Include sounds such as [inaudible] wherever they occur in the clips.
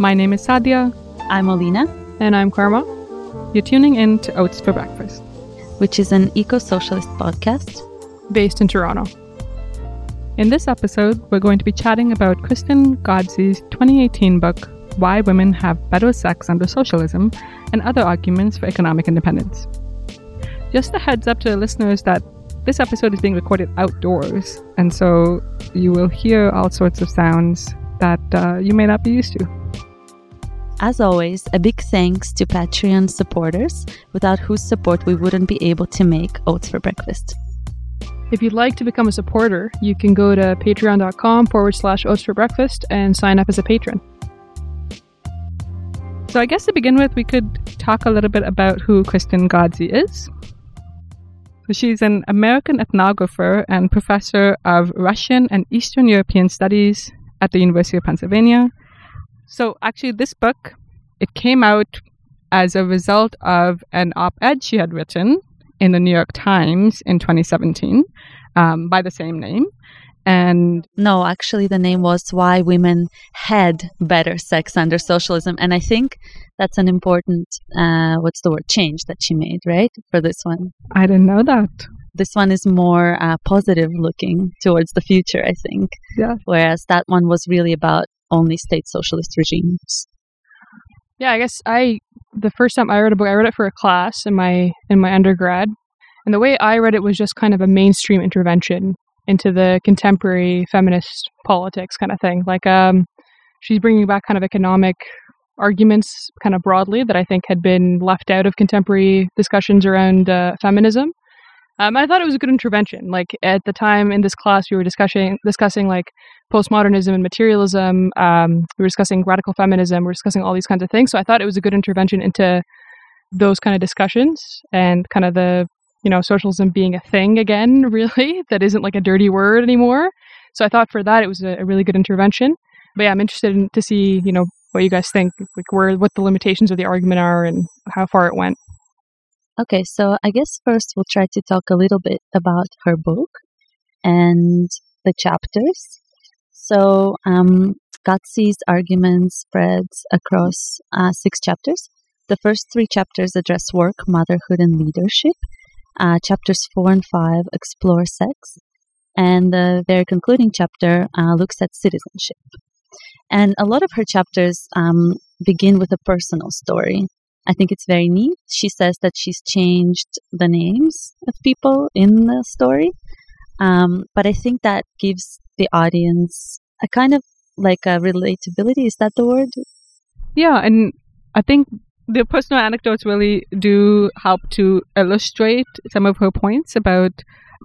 My name is Sadia. I'm Olina. And I'm Karma. You're tuning in to Oats for Breakfast, which is an eco socialist podcast based in Toronto. In this episode, we're going to be chatting about Kristen Ghodsee's 2018 book, Why Women Have Better Sex Under Socialism, and Other Arguments for Economic Independence. Just a heads up to the listeners that this episode is being recorded outdoors, and so you will hear all sorts of sounds that uh, you may not be used to. As always, a big thanks to Patreon supporters, without whose support we wouldn't be able to make Oats for Breakfast. If you'd like to become a supporter, you can go to patreon.com forward slash oats for breakfast and sign up as a patron. So, I guess to begin with, we could talk a little bit about who Kristen Ghodsee is. So she's an American ethnographer and professor of Russian and Eastern European studies at the University of Pennsylvania. So, actually, this book it came out as a result of an op-ed she had written in the New York Times in 2017 um, by the same name. And no, actually, the name was Why Women Had Better Sex Under Socialism. And I think that's an important, uh, what's the word, change that she made, right? For this one. I didn't know that. This one is more uh, positive looking towards the future, I think. Yeah. Whereas that one was really about only state socialist regimes. Yeah, I guess I the first time I read a book, I read it for a class in my in my undergrad, and the way I read it was just kind of a mainstream intervention into the contemporary feminist politics kind of thing. Like, um, she's bringing back kind of economic arguments, kind of broadly, that I think had been left out of contemporary discussions around uh, feminism. Um, I thought it was a good intervention. Like at the time in this class, we were discussing discussing like postmodernism and materialism. Um, we were discussing radical feminism. We were discussing all these kinds of things. So I thought it was a good intervention into those kind of discussions and kind of the you know socialism being a thing again, [laughs] really that isn't like a dirty word anymore. So I thought for that it was a, a really good intervention. But yeah, I'm interested in, to see you know what you guys think, like where what the limitations of the argument are and how far it went. Okay, so I guess first we'll try to talk a little bit about her book and the chapters. So, um, Ghodsee's argument spreads across uh, six chapters. The first three chapters address work, motherhood, and leadership. Uh, chapters four and five explore sex. And the very concluding chapter uh, looks at citizenship. And a lot of her chapters um, begin with a personal story. I think it's very neat. She says that she's changed the names of people in the story. Um, but I think that gives the audience a kind of like a relatability. Is that the word? Yeah, and I think the personal anecdotes really do help to illustrate some of her points about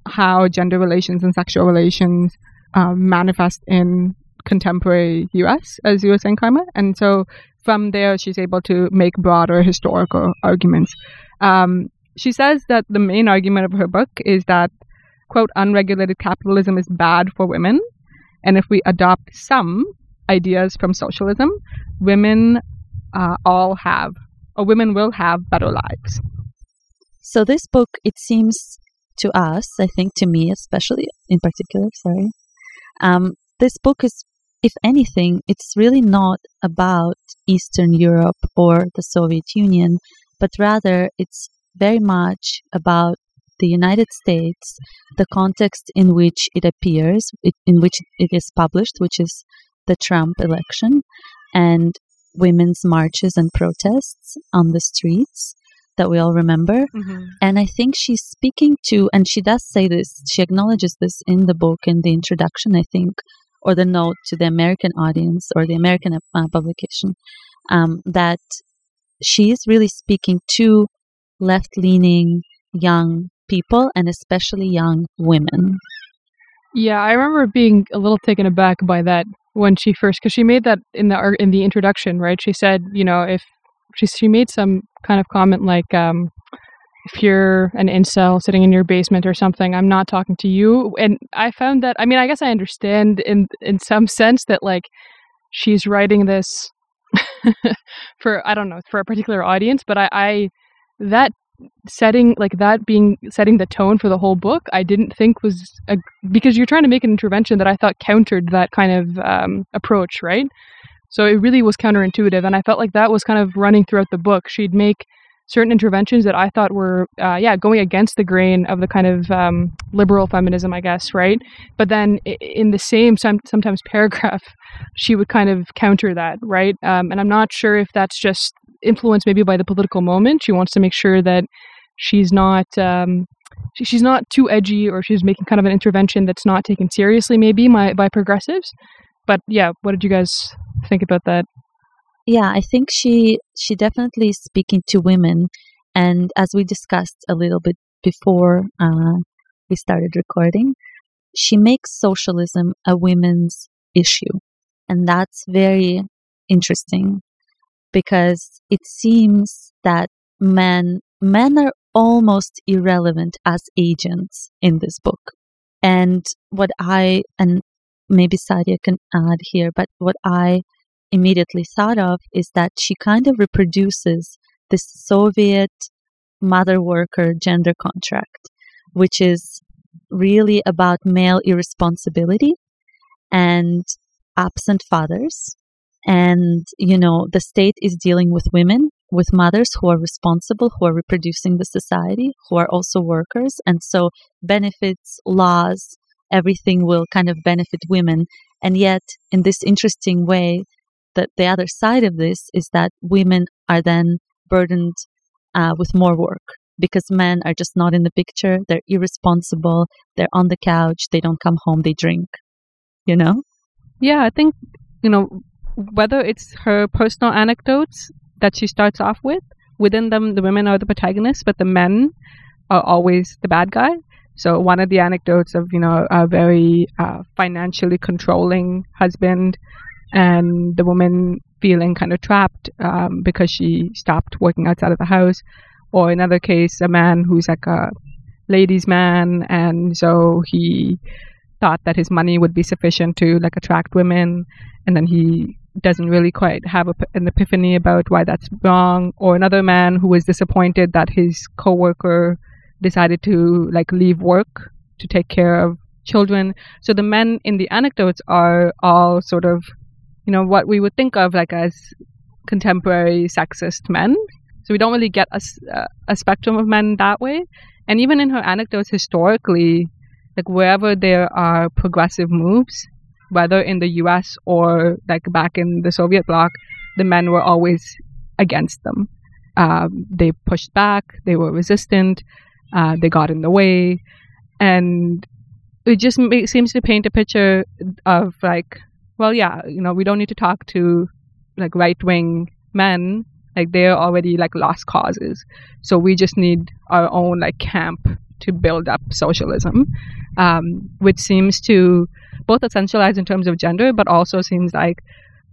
how gender relations and sexual relations um, manifest in contemporary US, as you were saying, Karma. And so from there, she's able to make broader historical arguments. Um, she says that the main argument of her book is that, quote, unregulated capitalism is bad for women. And if we adopt some ideas from socialism, women uh, all have, or women will have better lives. So, this book, it seems to us, I think to me especially in particular, sorry, um, this book is if anything, it's really not about Eastern Europe or the Soviet Union, but rather it's very much about the United States, the context in which it appears, in which it is published, which is the Trump election, and women's marches and protests on the streets that we all remember. Mm-hmm. And I think she's speaking to, and she does say this, she acknowledges this in the book in the introduction, I think, or the note to the American audience or the American uh, publication um, that she is really speaking to left leaning young people and especially young women. Yeah, I remember being a little taken aback by that when she first, because she made that in the in the introduction, right? She said, you know, if she she made some kind of comment like, um, if you're an incel sitting in your basement or something, I'm not talking to you. And I found that I mean, I guess I understand in in some sense that like she's writing this [laughs] for I don't know, for a particular audience, but I, I that setting like that being setting the tone for the whole book i didn't think was a, because you're trying to make an intervention that i thought countered that kind of um, approach right So it really was counterintuitive. And I felt like that was kind of running throughout the book. She'd make certain interventions that I thought were, uh, yeah, going against the grain of the kind of um, liberal feminism, I guess, right? But then in the same sometimes paragraph, [laughs] she would kind of counter that, right? Um, and I'm not sure if that's just influenced maybe by the political moment. She wants to make sure that she's not um, she's not too edgy or she's making kind of an intervention that's not taken seriously maybe by, by progressives but yeah what did you guys think about that yeah i think she she definitely is speaking to women and as we discussed a little bit before uh, we started recording she makes socialism a women's issue and that's very interesting because it seems that men men are almost irrelevant as agents in this book. And what I, and maybe Sadia can add here, but what I immediately thought of is that she kind of reproduces this Soviet mother worker gender contract, which is really about male irresponsibility and absent fathers. And, you know, the state is dealing with women with mothers who are responsible, who are reproducing the society, who are also workers. And so benefits, laws, everything will kind of benefit women. And yet, in this interesting way, that the other side of this is that women are then burdened uh, with more work because men are just not in the picture. They're irresponsible. They're on the couch. They don't come home. They drink. You know? Yeah, I think, you know, whether it's her personal anecdotes that she starts off with. Within them, the women are the protagonists, but the men are always the bad guy. So one of the anecdotes of you know a very uh, financially controlling husband, and the woman feeling kind of trapped um, because she stopped working outside of the house, or another case, a man who's like a ladies' man, and so he thought that his money would be sufficient to like attract women, and then he doesn't really quite have a, an epiphany about why that's wrong, or another man who was disappointed that his coworker decided to like leave work to take care of children. So the men in the anecdotes are all sort of, you know, what we would think of like as contemporary sexist men. So we don't really get a, a spectrum of men that way. And even in her anecdotes historically, like wherever there are progressive moves, whether in the US or like back in the Soviet bloc, the men were always against them. Um, they pushed back, they were resistant, uh, they got in the way, and it just seems to paint a picture of like, well, yeah, you know, we don't need to talk to like right wing men, like they're already like lost causes, so we just need our own like camp to build up socialism, um, which seems to both essentialize in terms of gender, but also seems like,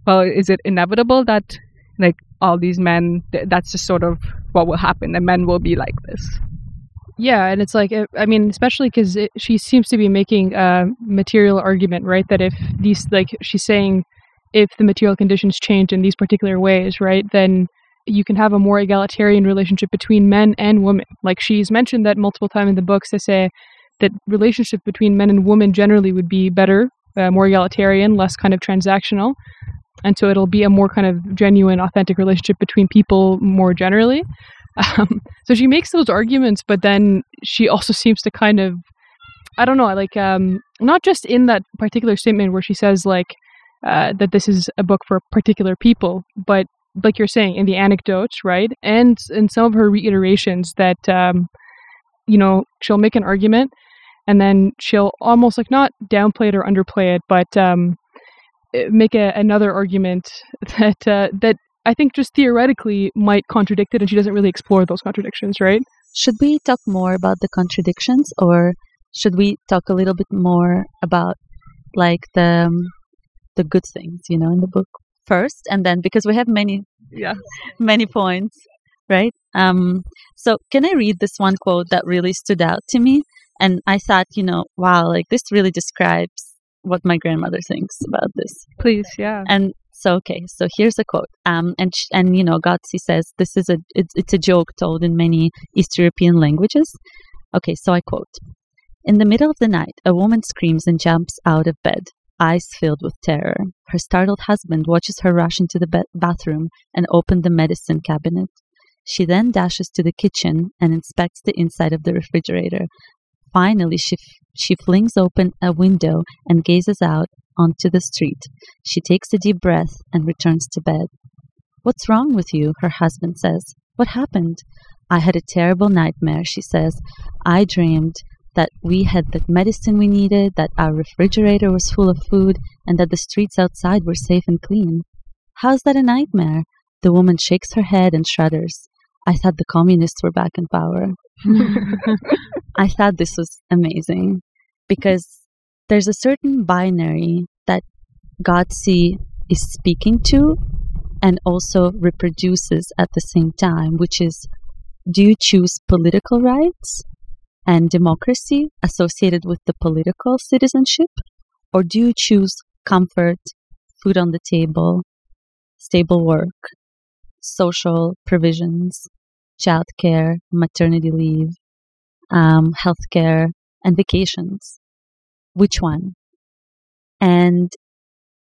well, is it inevitable that like all these men, th- that's just sort of what will happen, and men will be like this? Yeah, and it's like I mean, especially because she seems to be making a material argument, right? That if these, like, she's saying, if the material conditions change in these particular ways, right, then you can have a more egalitarian relationship between men and women. Like she's mentioned that multiple times in the books to say that relationship between men and women generally would be better, uh, more egalitarian, less kind of transactional. And so it'll be a more kind of genuine, authentic relationship between people more generally. Um, so she makes those arguments, but then she also seems to kind of, I don't know, like, um, not just in that particular statement where she says, like, uh, that this is a book for particular people, but like you're saying in the anecdotes, right? And in some of her reiterations that, um, you know, she'll make an argument and then she'll almost like not downplay it or underplay it, but um, eh, make a, another argument [laughs] that uh, that I think just theoretically might contradict it, and she doesn't really explore those contradictions, right? Should we talk more about the contradictions, or should we talk a little bit more about like the um, the good things, you know, in the book first, and then because we have many yeah [laughs] many points, right? Um, so can I read this one quote that really stood out to me? And I thought, you know, wow, like this really describes what my grandmother thinks about this. Please, yeah. And so, okay, so here's a quote. Um, and and you know, Ghodsee says this is a it's, it's a joke told in many East European languages. Okay, so I quote: In the middle of the night, a woman screams and jumps out of bed. eyes filled with terror. Her startled husband watches her rush into the ba- bathroom and open the medicine cabinet. She then dashes to the kitchen and inspects the inside of the refrigerator. Finally, she, she flings open a window and gazes out onto the street. She takes a deep breath and returns to bed. What's wrong with you? her husband says. What happened? I had a terrible nightmare, she says. I dreamed that we had the medicine we needed, that our refrigerator was full of food, and that the streets outside were safe and clean. How's that a nightmare? The woman shakes her head and shudders. I thought the communists were back in power. [laughs] I thought this was amazing because there's a certain binary that Ghodsee is speaking to and also reproduces at the same time, which is do you choose political rights and democracy associated with the political citizenship, or do you choose comfort, food on the table, stable work, social provisions, childcare, maternity leave, um, healthcare, and vacations? Which one? And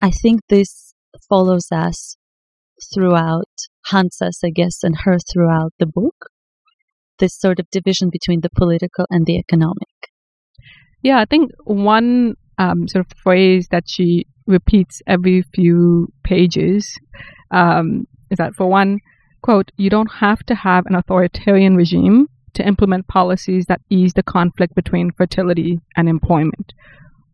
I think this follows us throughout, hunts us, I guess, and her throughout the book. This sort of division between the political and the economic. Yeah, I think one um, sort of phrase that she repeats every few pages um, is that, for one, quote, you don't have to have an authoritarian regime to implement policies that ease the conflict between fertility and employment.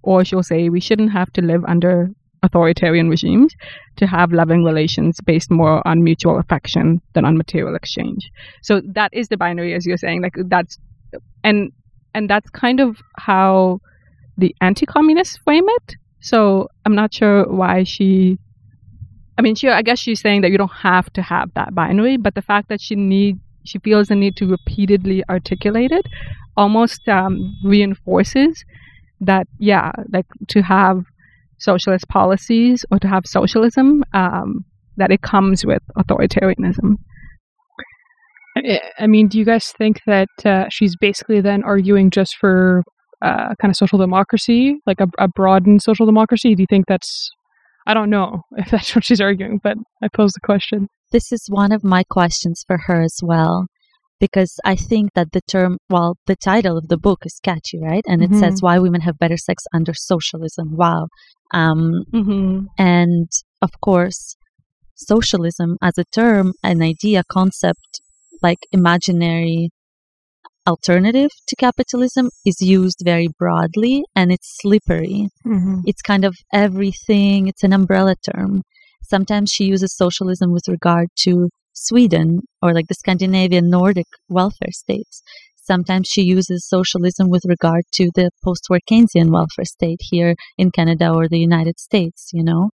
Or she'll say, we shouldn't have to live under authoritarian regimes to have loving relations based more on mutual affection than on material exchange. So that is the binary, as you're saying. Like that's, and and that's kind of how the anti-communists frame it. So I'm not sure why she. I mean, she. I guess she's saying that you don't have to have that binary, but the fact that she need she feels the need to repeatedly articulate it almost um, reinforces that yeah like to have socialist policies or to have socialism um, that it comes with authoritarianism I mean, do you guys think that uh, she's basically then arguing just for uh, kind of social democracy, like a, a broadened social democracy? Do you think that's, I don't know [laughs] if that's what she's arguing, but I pose the question. This is one of my questions for her as well, because I think that the term, well, the title of the book is catchy, right? And it Mhm. says why women have better sex under socialism. Wow. Um, mm-hmm. and of course, socialism as a term, an idea, concept, like imaginary alternative to capitalism is used very broadly and it's slippery. Mm-hmm. It's kind of everything, it's an umbrella term. Sometimes she uses socialism with regard to Sweden or like the Scandinavian Nordic welfare states. Sometimes she uses socialism with regard to the post war Keynesian welfare state here in Canada or the United States, you know.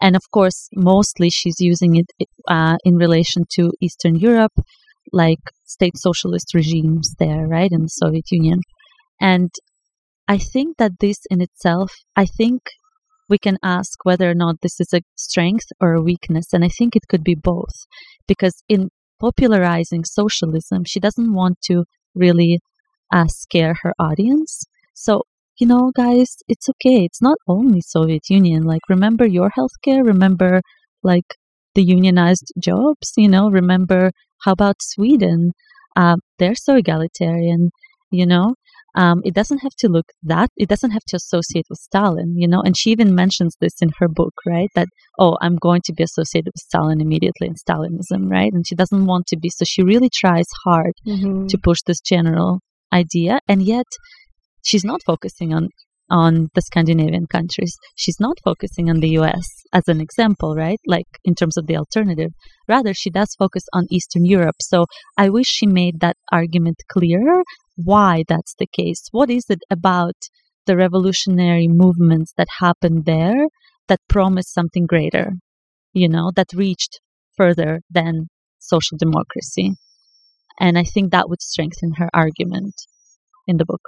And of course, mostly she's using it uh, in relation to Eastern Europe, like state socialist regimes there, right, in the Soviet Union. And I think that this in itself, I think we can ask whether or not this is a strength or a weakness. And I think it could be both. Because in popularizing socialism, she doesn't want to really uh, scare her audience. So, you know, guys, it's okay. It's not only Soviet Union. Like, remember your healthcare? Remember, like, the unionized jobs? You know, remember, how about Sweden? Uh, they're so egalitarian, you know? Um, it doesn't have to look that, it doesn't have to associate with Stalin, you know? And she even mentions this in her book, right? That, oh, I'm going to be associated with Stalin immediately and Stalinism, right? And she doesn't want to be. So she really tries hard Mm-hmm. to push this general idea. And yet she's not focusing on on the Scandinavian countries. She's not focusing on the US as an example, right? Like in terms of the alternative. Rather, she does focus on Eastern Europe. So I wish she made that argument clearer why that's the case. What is it about the revolutionary movements that happened there that promised something greater, you know, that reached further than social democracy? And I think that would strengthen her argument in the book.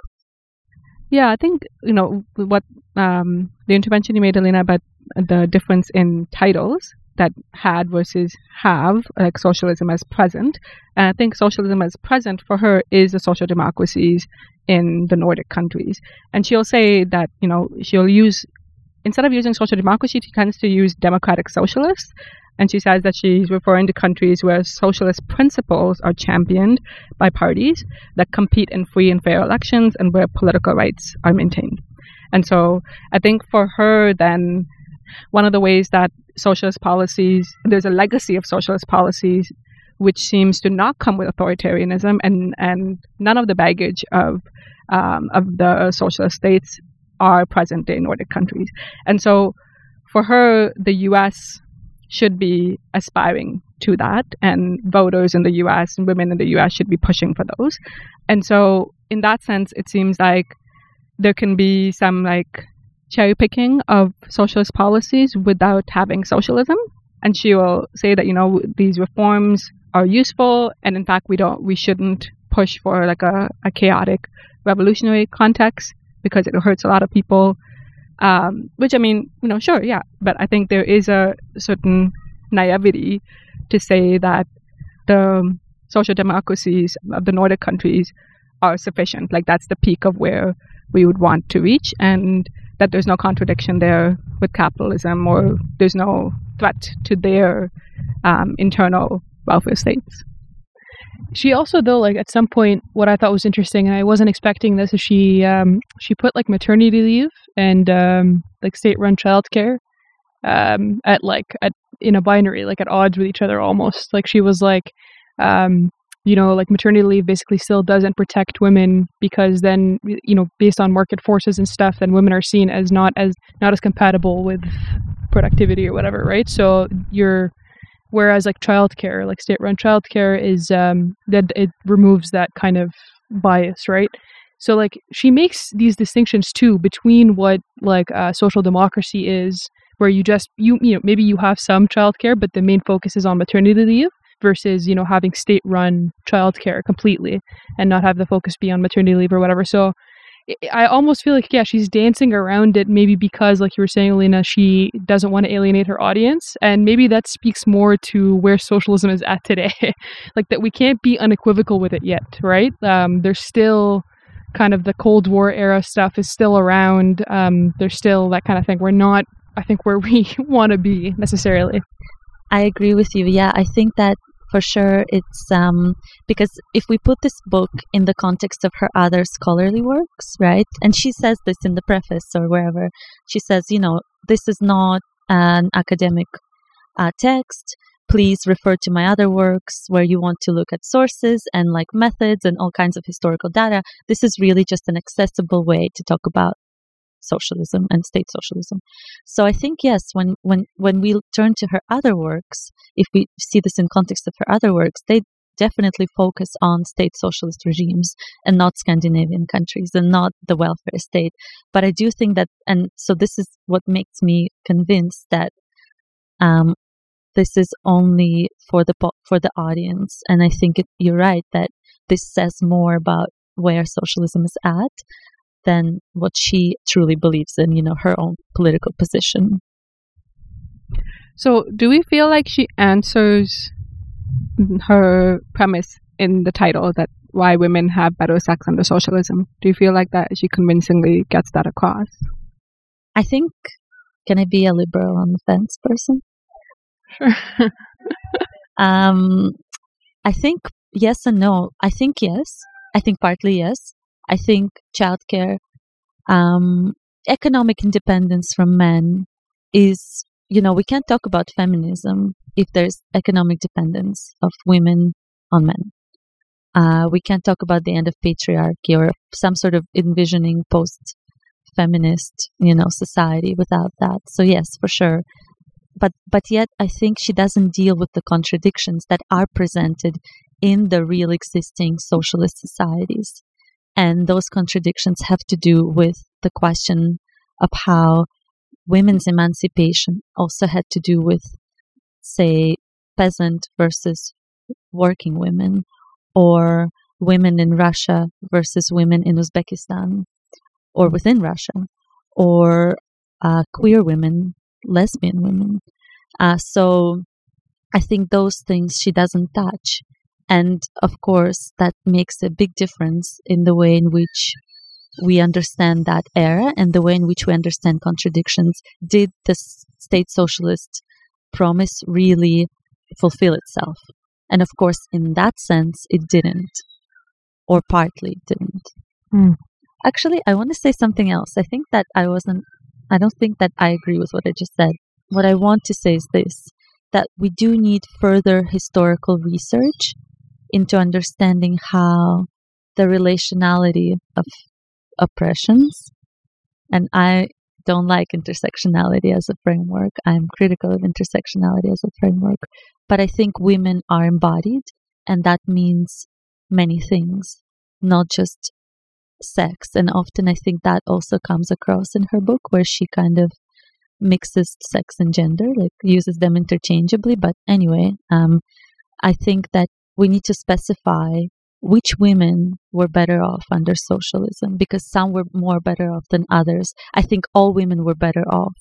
Yeah, I think you know what um, the intervention you made, Elena, about the difference in titles that had versus have, like socialism as present. And I think socialism as present for her is the social democracies in the Nordic countries. And she'll say that you know she'll use instead of using social democracy, she tends to use democratic socialists. And she says that she's referring to countries where socialist principles are championed by parties that compete in free and fair elections and where political rights are maintained. And so I think for her, then, one of the ways that socialist policies, there's a legacy of socialist policies which seems to not come with authoritarianism and, and none of the baggage of, um, of the socialist states are present in Nordic countries. And so for her, the US should be aspiring to that, and voters in the US and women in the US should be pushing for those. And so, in that sense, it seems like there can be some like cherry picking of socialist policies without having socialism. And she will say that, you know, these reforms are useful, and in fact, we don't, we shouldn't push for like a, a chaotic revolutionary context because it hurts a lot of people. Um, which I mean, you know, sure, yeah, but I think there is a certain naivety to say that the social democracies of the Nordic countries are sufficient. Like that's the peak of where we would want to reach, and that there's no contradiction there with capitalism, or there's no threat to their um, internal welfare states. She also, though, like at some point, what I thought was interesting, and I wasn't expecting this, is she um, she put like maternity leave and um, like state-run childcare um, at like at in a binary, like at odds with each other almost. Like she was like, um, you know, like maternity leave basically still doesn't protect women because then you know, based on market forces and stuff, then women are seen as not as not as compatible with productivity or whatever, right? So you're whereas like childcare, like state-run childcare, is um, that it removes that kind of bias, right? So like she makes these distinctions too between what like uh, social democracy is, where you just you you know maybe you have some childcare, but the main focus is on maternity leave versus you know having state-run childcare completely and not have the focus be on maternity leave or whatever. So I almost feel like yeah, she's dancing around it maybe because like you were saying, Alina, she doesn't want to alienate her audience, and maybe that speaks more to where socialism is at today. [laughs] like that we can't be unequivocal with it yet, right? Um, there's still kind of the Cold War era stuff is still around. Um, there's still that kind of thing. We're not, I think, where [laughs] we want to be necessarily. I agree with you. Yeah, I think that for sure it's um, because if we put this book in the context of her other scholarly works, right? And she says this in the preface or wherever. She says, you know, this is not an academic uh, text. Please refer to my other works where you want to look at sources and like methods and all kinds of historical data. This is really just an accessible way to talk about socialism and state socialism. So I think yes, when when when we turn to her other works, if we see this in context of her other works, they definitely focus on state socialist regimes and not Scandinavian countries and not the welfare state. But I do think that, and so this is what makes me convinced that um, this is only for the for the audience. And I think it, you're right that this says more about where socialism is at than what she truly believes in, you know, her own political position. So, do we feel like she answers her premise in the title that why women have better sex under socialism? Do you feel like that she convincingly gets that across? I think, can I be a liberal on the fence person? Sure. [laughs] um, I think yes and no. I think yes. I think partly yes. I think childcare, um, economic independence from men is, you know, we can't talk about feminism if there's economic dependence of women on men. Uh, we can't talk about the end of patriarchy or some sort of envisioning post feminist, you know, society without that. So yes, for sure. But but yet I think she doesn't deal with the contradictions that are presented in the real existing socialist societies. And those contradictions have to do with the question of how women's emancipation also had to do with, say, peasant versus working women, or women in Russia versus women in Uzbekistan, or within Russia, or uh, queer women, lesbian women. Uh, so I think those things she doesn't touch. And of course, that makes a big difference in the way in which we understand that era and the way in which we understand contradictions. Did the state socialist promise really fulfill itself? And of course, in that sense, it didn't, or partly didn't. Mm. Actually, I want to say something else. I think that I wasn't, I don't think that I agree with what I just said. What I want to say is this that we do need further historical research into understanding how the relationality of oppressions, and I don't like intersectionality as a framework. I'm critical of intersectionality as a framework, but I think women are embodied, and that means many things, not just sex. And often I think that also comes across in her book, where she kind of mixes sex and gender, like uses them interchangeably. But anyway, um, I think that we need to specify which women were better off under socialism because some were more better off than others. I think all women were better off.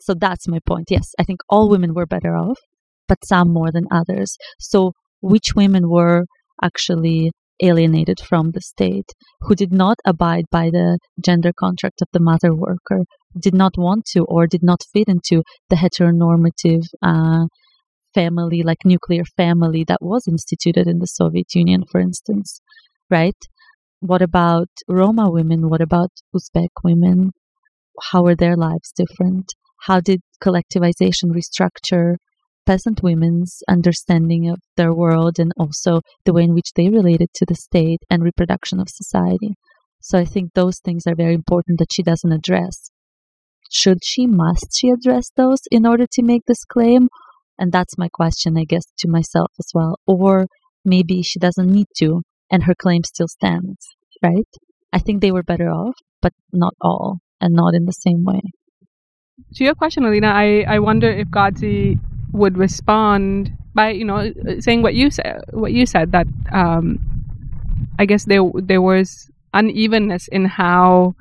So that's my point. Yes, I think all women were better off, but some more than others. So which women were actually alienated from the state, who did not abide by the gender contract of the mother worker, did not want to or did not fit into the heteronormative uh, family, like nuclear family that was instituted in the Soviet Union, for instance, right? What about Roma women? What about Uzbek women? How are their lives different? How did collectivization restructure peasant women's understanding of their world and also the way in which they related to the state and reproduction of society? So I think those things are very important that she doesn't address. Should she, must she address those in order to make this claim? And that's my question, I guess, to myself as well. Or maybe she doesn't need to and her claim still stands, right? I think they were better off, but not all and not in the same way. To your question, Alina, I, I wonder if Ghodsee would respond by, you know, saying what you said, what you said that um, I guess there there was unevenness in how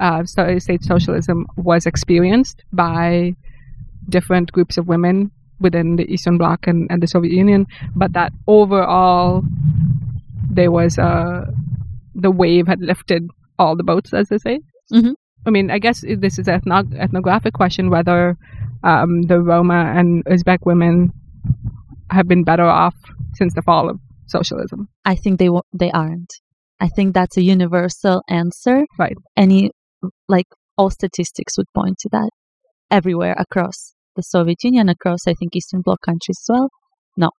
uh, state socialism was experienced by different groups of women within the Eastern Bloc and, and the Soviet Union, but that overall there was a the wave had lifted all the boats, as they say. Mm-hmm. I mean, I guess this is an ethno- ethnographic question whether um, the Roma and Uzbek women have been better off since the fall of socialism. I think they w- they aren't. I think that's a universal answer. Right. Any like all statistics would point to that everywhere across the Soviet Union, across, I think, Eastern Bloc countries as well. No.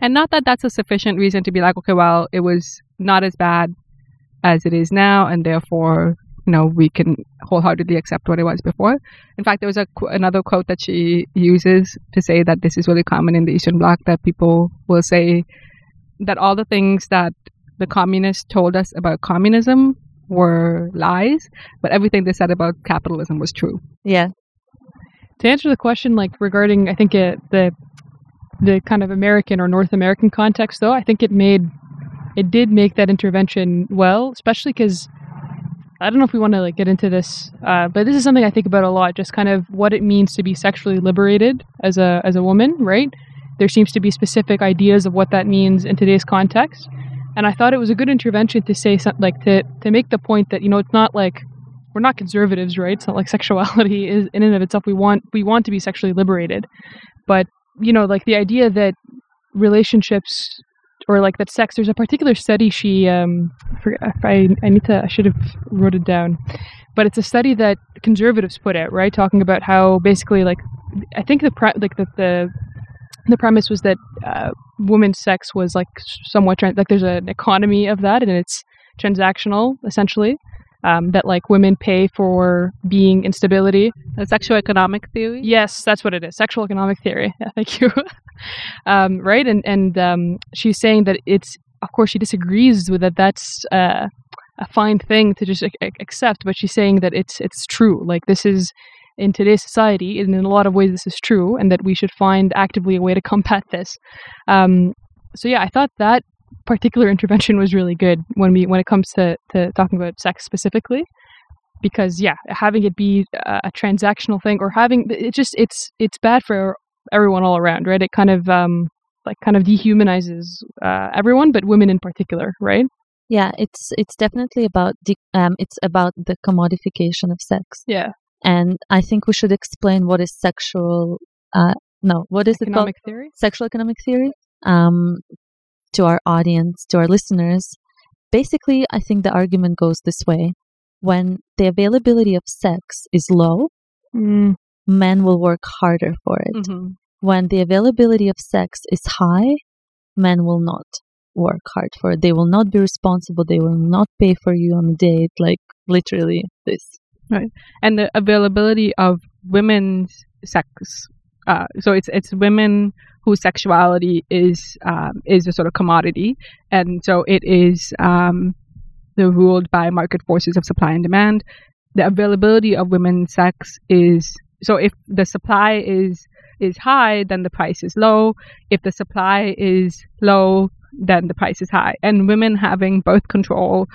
And not that that's a sufficient reason to be like, okay, well, it was not as bad as it is now, and therefore, you know, we can wholeheartedly accept what it was before. In fact, there was a another quote that she uses to say that this is really common in the Eastern Bloc that people will say that all the things that the communists told us about communism were lies, but everything they said about capitalism was true. Yeah, to answer the question, like regarding, I think it, the the kind of American or North American context, though, I think it made it did make that intervention well, especially because I don't know if we want to like get into this, uh, but this is something I think about a lot. Just kind of what it means to be sexually liberated as a as a woman, right? There seems to be specific ideas of what that means in today's context, and I thought it was a good intervention to say something like to to make the point that you know it's not like we're not conservatives, right? It's not like [laughs] sexuality is in and of itself. We want we want to be sexually liberated, but you know, like the idea that relationships or like that sex. There's a particular study she um, I I need to I should have wrote it down, but it's a study that conservatives put out, right? Talking about how basically like I think the pre- like the the the premise was that uh, women's sex was like somewhat trans- like there's an economy of that and it's transactional essentially um, that like women pay for being instability. The sexual economic theory. Yes, that's what it is. Sexual economic theory. [laughs] Yeah, thank you. [laughs] um, right, and and um, she's saying that it's. Of course, she disagrees with that. That's uh, a fine thing to just accept, but she's saying that it's it's true. Like this is in today's society, and in a lot of ways, this is true, and that we should find actively a way to combat this. Um, so yeah, I thought that particular intervention was really good when we when it comes to, to talking about sex specifically because yeah having it be a transactional thing or having it just it's it's bad for everyone all around right it kind of um like kind of dehumanizes uh, everyone but women in particular right Yeah, it's it's definitely about the um, it's about the commodification of sex, Yeah. and I think we should explain what is sexual. Uh, no, what is it called? Economic theory. Sexual economic theory. Um, to our audience, to our listeners, basically, I think the argument goes this way: when the availability of sex is low, Mm. men will work harder for it. Mm-hmm. When the availability of sex is high, men will not work hard for it. They will not be responsible. They will not pay for you on a date. Like literally this. Right. And the availability of women's sex. Uh, so it's it's women whose sexuality is um, is a sort of commodity, and so it is um, ruled by market forces of supply and demand. The availability of women's sex is so if the supply is is high, then the price is low. If the supply is low, then the price is high. And women having birth control,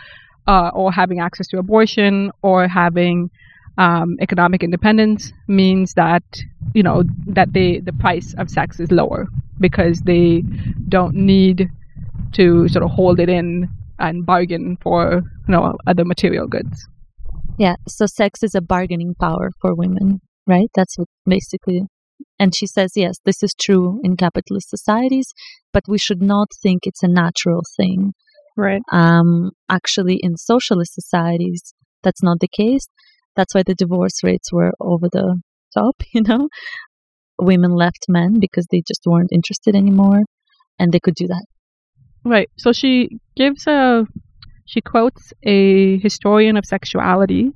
uh, or having access to abortion, or having um, economic independence means that you know that they the price of sex is lower because they don't need to sort of hold it in and bargain for you know other material goods. Yeah. So sex is a bargaining power for women, right? That's what basically. And she says, yes, this is true in capitalist societies, but we should not think it's a natural thing. Right. Um, actually, in socialist societies, that's not the case. That's why the divorce rates were over the top, [laughs] you know? Women left men because they just weren't interested anymore and they could do that. Right. So she gives a she quotes a historian of sexuality,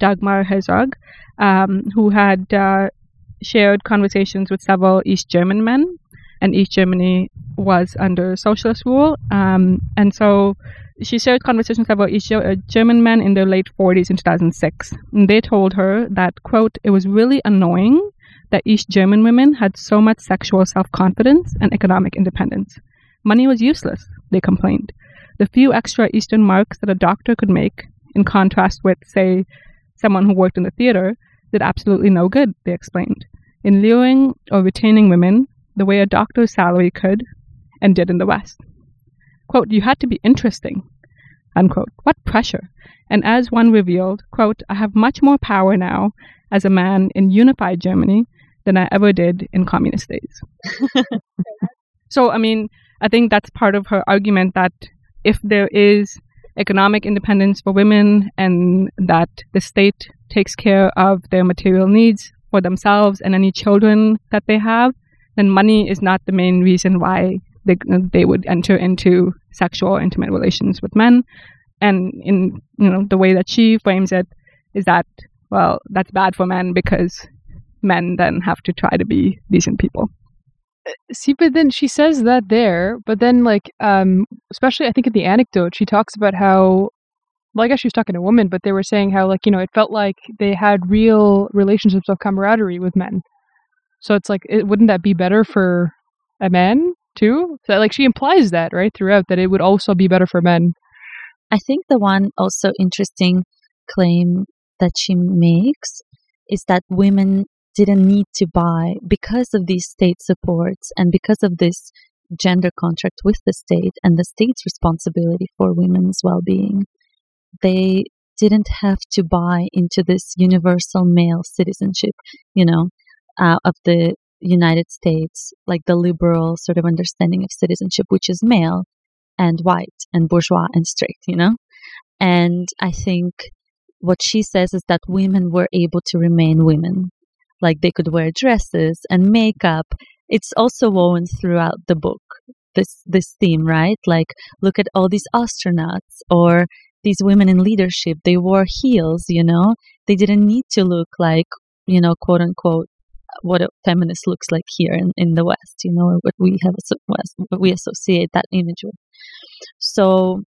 Dagmar Herzog, um, who had uh, shared conversations with several East German men, and East Germany was under socialist rule. Um, and so she shared conversations about East uh, German men in their late 40s in 2006. And they told her that, quote, it was really annoying that East German women had so much sexual self confidence and economic independence. Money was useless, they complained. The few extra Eastern marks that a doctor could make, in contrast with, say, someone who worked in the theater, did absolutely no good, they explained. In luring or retaining women, the way a doctor's salary could and did in the West. Quote, you had to be interesting. Unquote. What pressure? And as one revealed, quote, I have much more power now as a man in unified Germany than I ever did in communist days. [laughs] so, I mean, I think that's part of her argument that if there is economic independence for women and that the state takes care of their material needs for themselves and any children that they have, then money is not the main reason why they, they would enter into sexual intimate relations with men. And in you know the way that she frames it is that well that's bad for men because men then have to try to be decent people. See, but then she says that there, but then like, um, especially I think in the anecdote, she talks about how, well, I guess she was talking to women, but they were saying how like you know it felt like they had real relationships of camaraderie with men. So it's like, it, wouldn't that be better for a man too? So like she implies that right throughout that it would also be better for men. I think the one also interesting claim that she makes is that women didn't need to buy because of these state supports and because of this gender contract with the state and the state's responsibility for women's well-being they didn't have to buy into this universal male citizenship you know uh, of the united states like the liberal sort of understanding of citizenship which is male and white and bourgeois and straight you know? And i think what she says is that women were able to remain women. Like they could wear dresses and makeup. It's also woven throughout the book this this theme right? Like look at all these astronauts or these women in leadership. They wore heels you know? They didn't need to look like you know quote unquote what a feminist looks like here in, in the west you know what we have what we associate that image with. So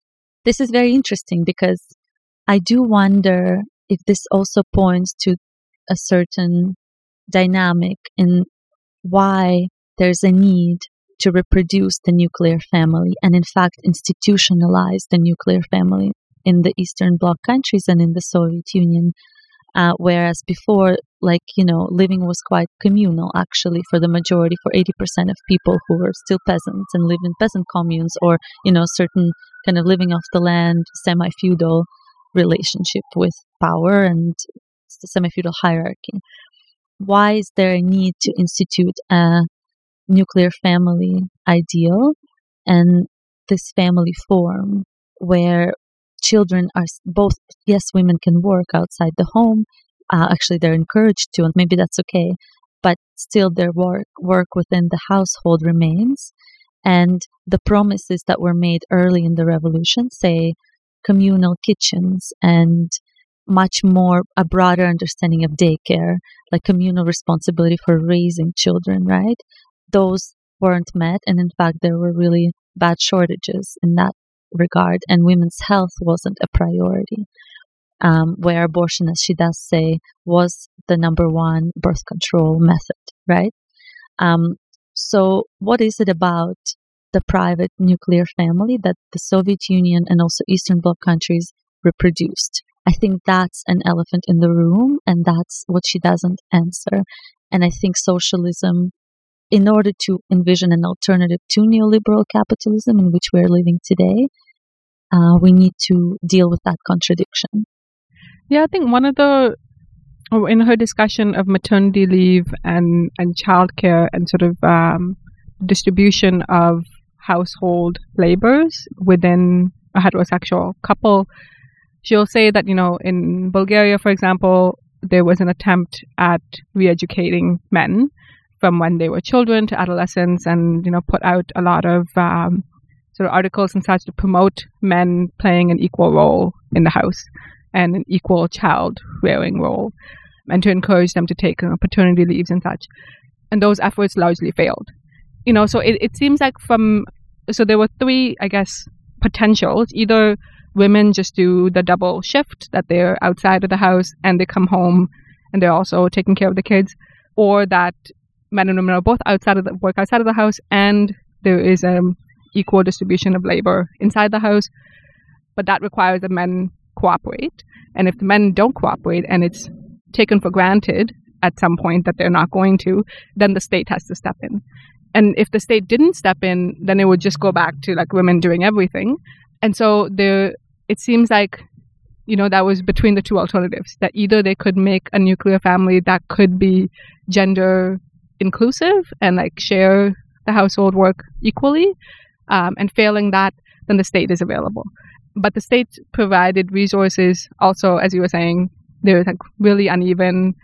this is very interesting because i do wonder if this also points to a certain dynamic in why there's a need to reproduce the nuclear family and in fact institutionalize the nuclear family in the eastern bloc countries and in the soviet union uh, whereas before like you know living was quite communal actually for the majority for 80% of people who were still peasants and lived in peasant communes or you know certain kind of living off the land, semi feudal relationship with power and semi feudal hierarchy. Why is there a need to institute a nuclear family ideal and this family form where children are both, yes, women can work outside the home. Uh, actually, they're encouraged to, and maybe that's okay. But still, their work work within the household remains, and the promises that were made early in the revolution, say communal kitchens and much more a broader understanding of daycare, like communal responsibility for raising children, right? Those weren't met, and in fact, there were really bad shortages in that regard, and women's health wasn't a priority. Um, where abortion, as she does say, was the number one birth control method, right? Um, so, what is it about the private nuclear family that the Soviet Union and also Eastern Bloc countries reproduced? I think that's an elephant in the room, and that's what she doesn't answer. And I think socialism, in order to envision an alternative to neoliberal capitalism in which we're living today, uh, we need to deal with that contradiction. Yeah, I think one of the in her discussion of maternity leave and and childcare and sort of um, distribution of household labors within a heterosexual couple, she'll say that you know in Bulgaria, for example, there was an attempt at re-educating men from when they were children to adolescence, and you know put out a lot of um, sort of articles and such to promote men playing an equal role in the house and an equal child rearing role, and to encourage them to take you know, paternity leaves and such. And those efforts largely failed. You know, so it, it seems like from so there were three, I guess, potentials. Either women just do the double shift that they're outside of the house and they come home and they're also taking care of the kids, or that men and women are both outside of the work outside of the house and there is an equal distribution of labor inside the house, but that requires that men cooperate. And if the men don't cooperate and it's taken for granted at some point that they're not going to, then the state has to step in. And if the state didn't step in, then it would just go back to like women doing everything. And so there, it seems like, you know, that was between the two alternatives that either they could make a nuclear family that could be gender inclusive and like share the household work equally, um, and failing that, then the state is available. But the state provided resources also, as you were saying, there's like really uneven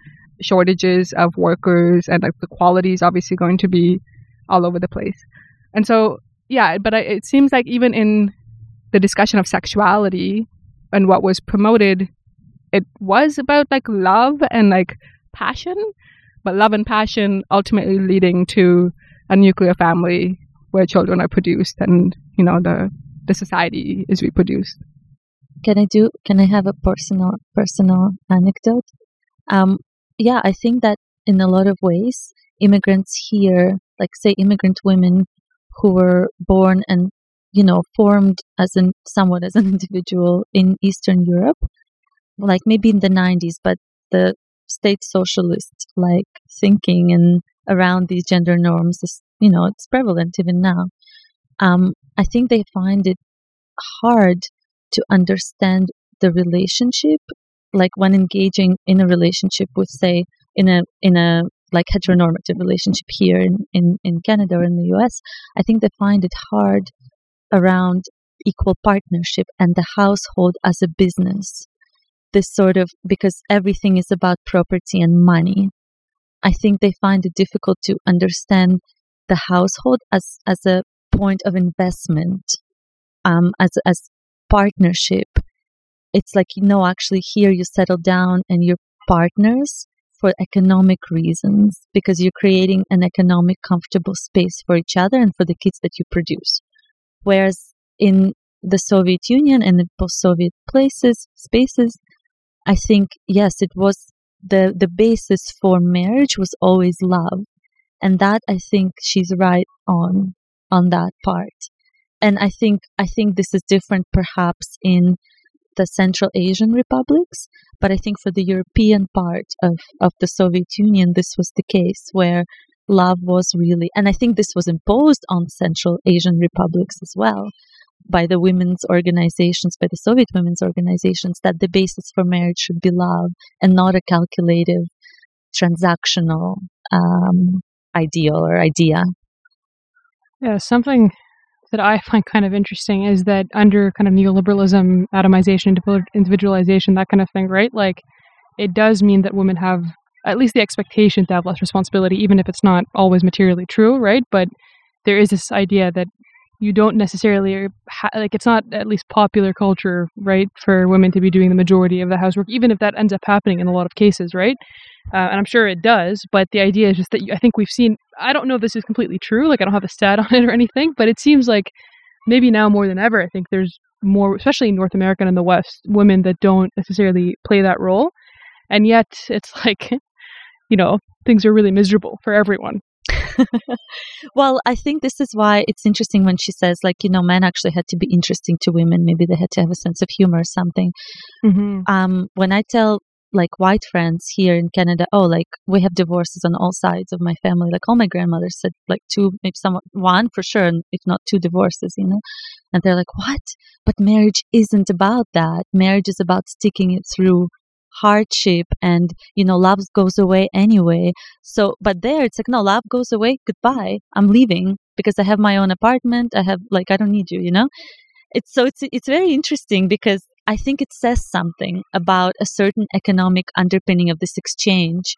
shortages of workers and like the quality is obviously going to be all over the place. And so, yeah, but I, it seems like even in the discussion of sexuality and what was promoted, it was about like love and like passion, but love and passion ultimately leading to a nuclear family where children are produced and you know the the society is reproduced. Can I do? Can I have a personal personal anecdote? Um, yeah, I think that in a lot of ways, immigrants here, like say immigrant women who were born and you know formed as an somewhat as an [laughs] individual in Eastern Europe, like maybe in the 90s, but the state socialist like thinking and around these gender norms is you know, it's prevalent even now. Um, I think they find it hard to understand the relationship, like when engaging in a relationship with, say, in a in a like heteronormative relationship here in, in, in Canada or in the US, I think they find it hard around equal partnership and the household as a business. This sort of because everything is about property and money. I think they find it difficult to understand the household as as a point of investment, um, as as partnership. It's like you know, actually, here you settle down and you're partners for economic reasons because you're creating an economic comfortable space for each other and for the kids that you produce. Whereas in the Soviet Union and in post-Soviet places, spaces, I think yes, it was the the basis for marriage was always love and that I think she's right on on that part. And I think I think this is different perhaps in the Central Asian republics, but I think for the European part of, of the Soviet Union, this was the case where love was really, and I think this was imposed on Central Asian republics as well. by the women's organizations, by the Soviet women's organizations, that the basis for marriage should be love and not a calculative, transactional um, ideal or idea. Yeah, something that I [laughs] find kind of interesting is that under kind of neoliberalism, atomization, individualization, that kind of thing, right? Like, it does mean that women have at least the expectation to have less responsibility, even if it's not always materially true, right? But there is this idea that you don't necessarily ha- like it's not at least popular culture, right, for women to be doing the majority of the housework, even if that ends up happening in a lot of cases, right? Uh, and I'm sure it does. But the idea is just that you, I think we've seen. I don't know if this is completely true. Like I don't have a stat [laughs] on it or anything, but it seems like maybe now more than ever, I think there's more, especially in North America and in the West, women that don't necessarily play that role, and yet it's [laughs] like, you know, things are really miserable for everyone. [laughs] well, I think this is why it's interesting when she says, like, you know, men actually had to be interesting to women. Maybe they had to have a sense of humor or something. Mm-hmm. Um, when I tell like white friends here in Canada, oh, like we have divorces on all sides of my family. Like all my grandmothers said, like two, maybe some one for sure, and if not two divorces, you know. And they're like, what? But marriage isn't about that. Marriage is about sticking it through hardship and you know love goes away anyway. So but there it's like no love goes away goodbye. I'm leaving because i have my own apartment. I have like i don't need you you know? It's so it's it's very interesting because i think it says something about a certain economic underpinning of this exchange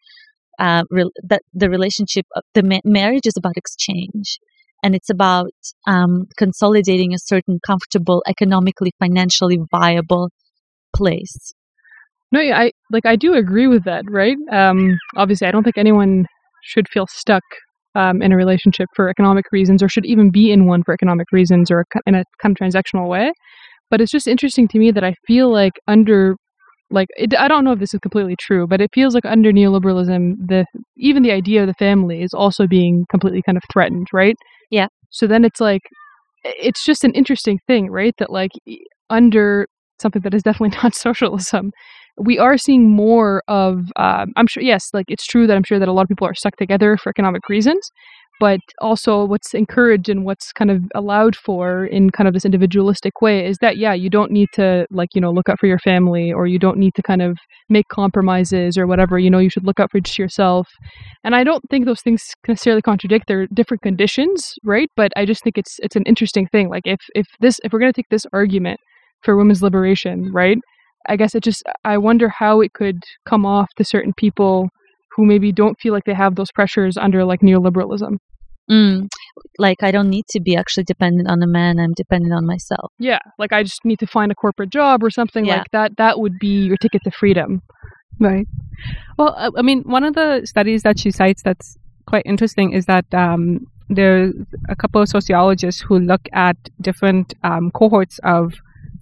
uh re- that the relationship the ma- marriage is about exchange. And it's about um, consolidating a certain comfortable economically financially viable place no, I like I do agree with that, right? Um, obviously, I don't think anyone should feel stuck um, in a relationship for economic reasons, or should even be in one for economic reasons, or in a kind of transactional way. But it's just interesting to me that I feel like under like it, I don't know if this is completely true, but it feels like under neoliberalism, the even the idea of the family is also being completely kind of threatened, right? Yeah. So then it's like it's just an interesting thing, right? That like under something that is definitely [laughs] not socialism, we are seeing more of um, i'm sure yes like it's true that i'm sure that a lot of people are stuck together for economic reasons but also what's encouraged and what's kind of allowed for in kind of this individualistic way is that yeah you don't need to like you know look out for your family or you don't need to kind of make compromises or whatever you know you should look out for just yourself. And i don't think those things necessarily contradict they're different conditions right? But i just think it's it's an interesting thing like if if this if we're going to take this argument for women's liberation right I guess it just I wonder how it could come off to certain people who maybe don't feel like they have those pressures under like neoliberalism. Mm, like I don't need to be actually dependent on a man. I'm dependent on myself. Yeah, like I just need to find a corporate job or something yeah. like that. That would be your ticket to freedom. Right. Well, I mean, one of the studies that she cites that's quite interesting is that um, there's a couple of sociologists who look at different um, cohorts of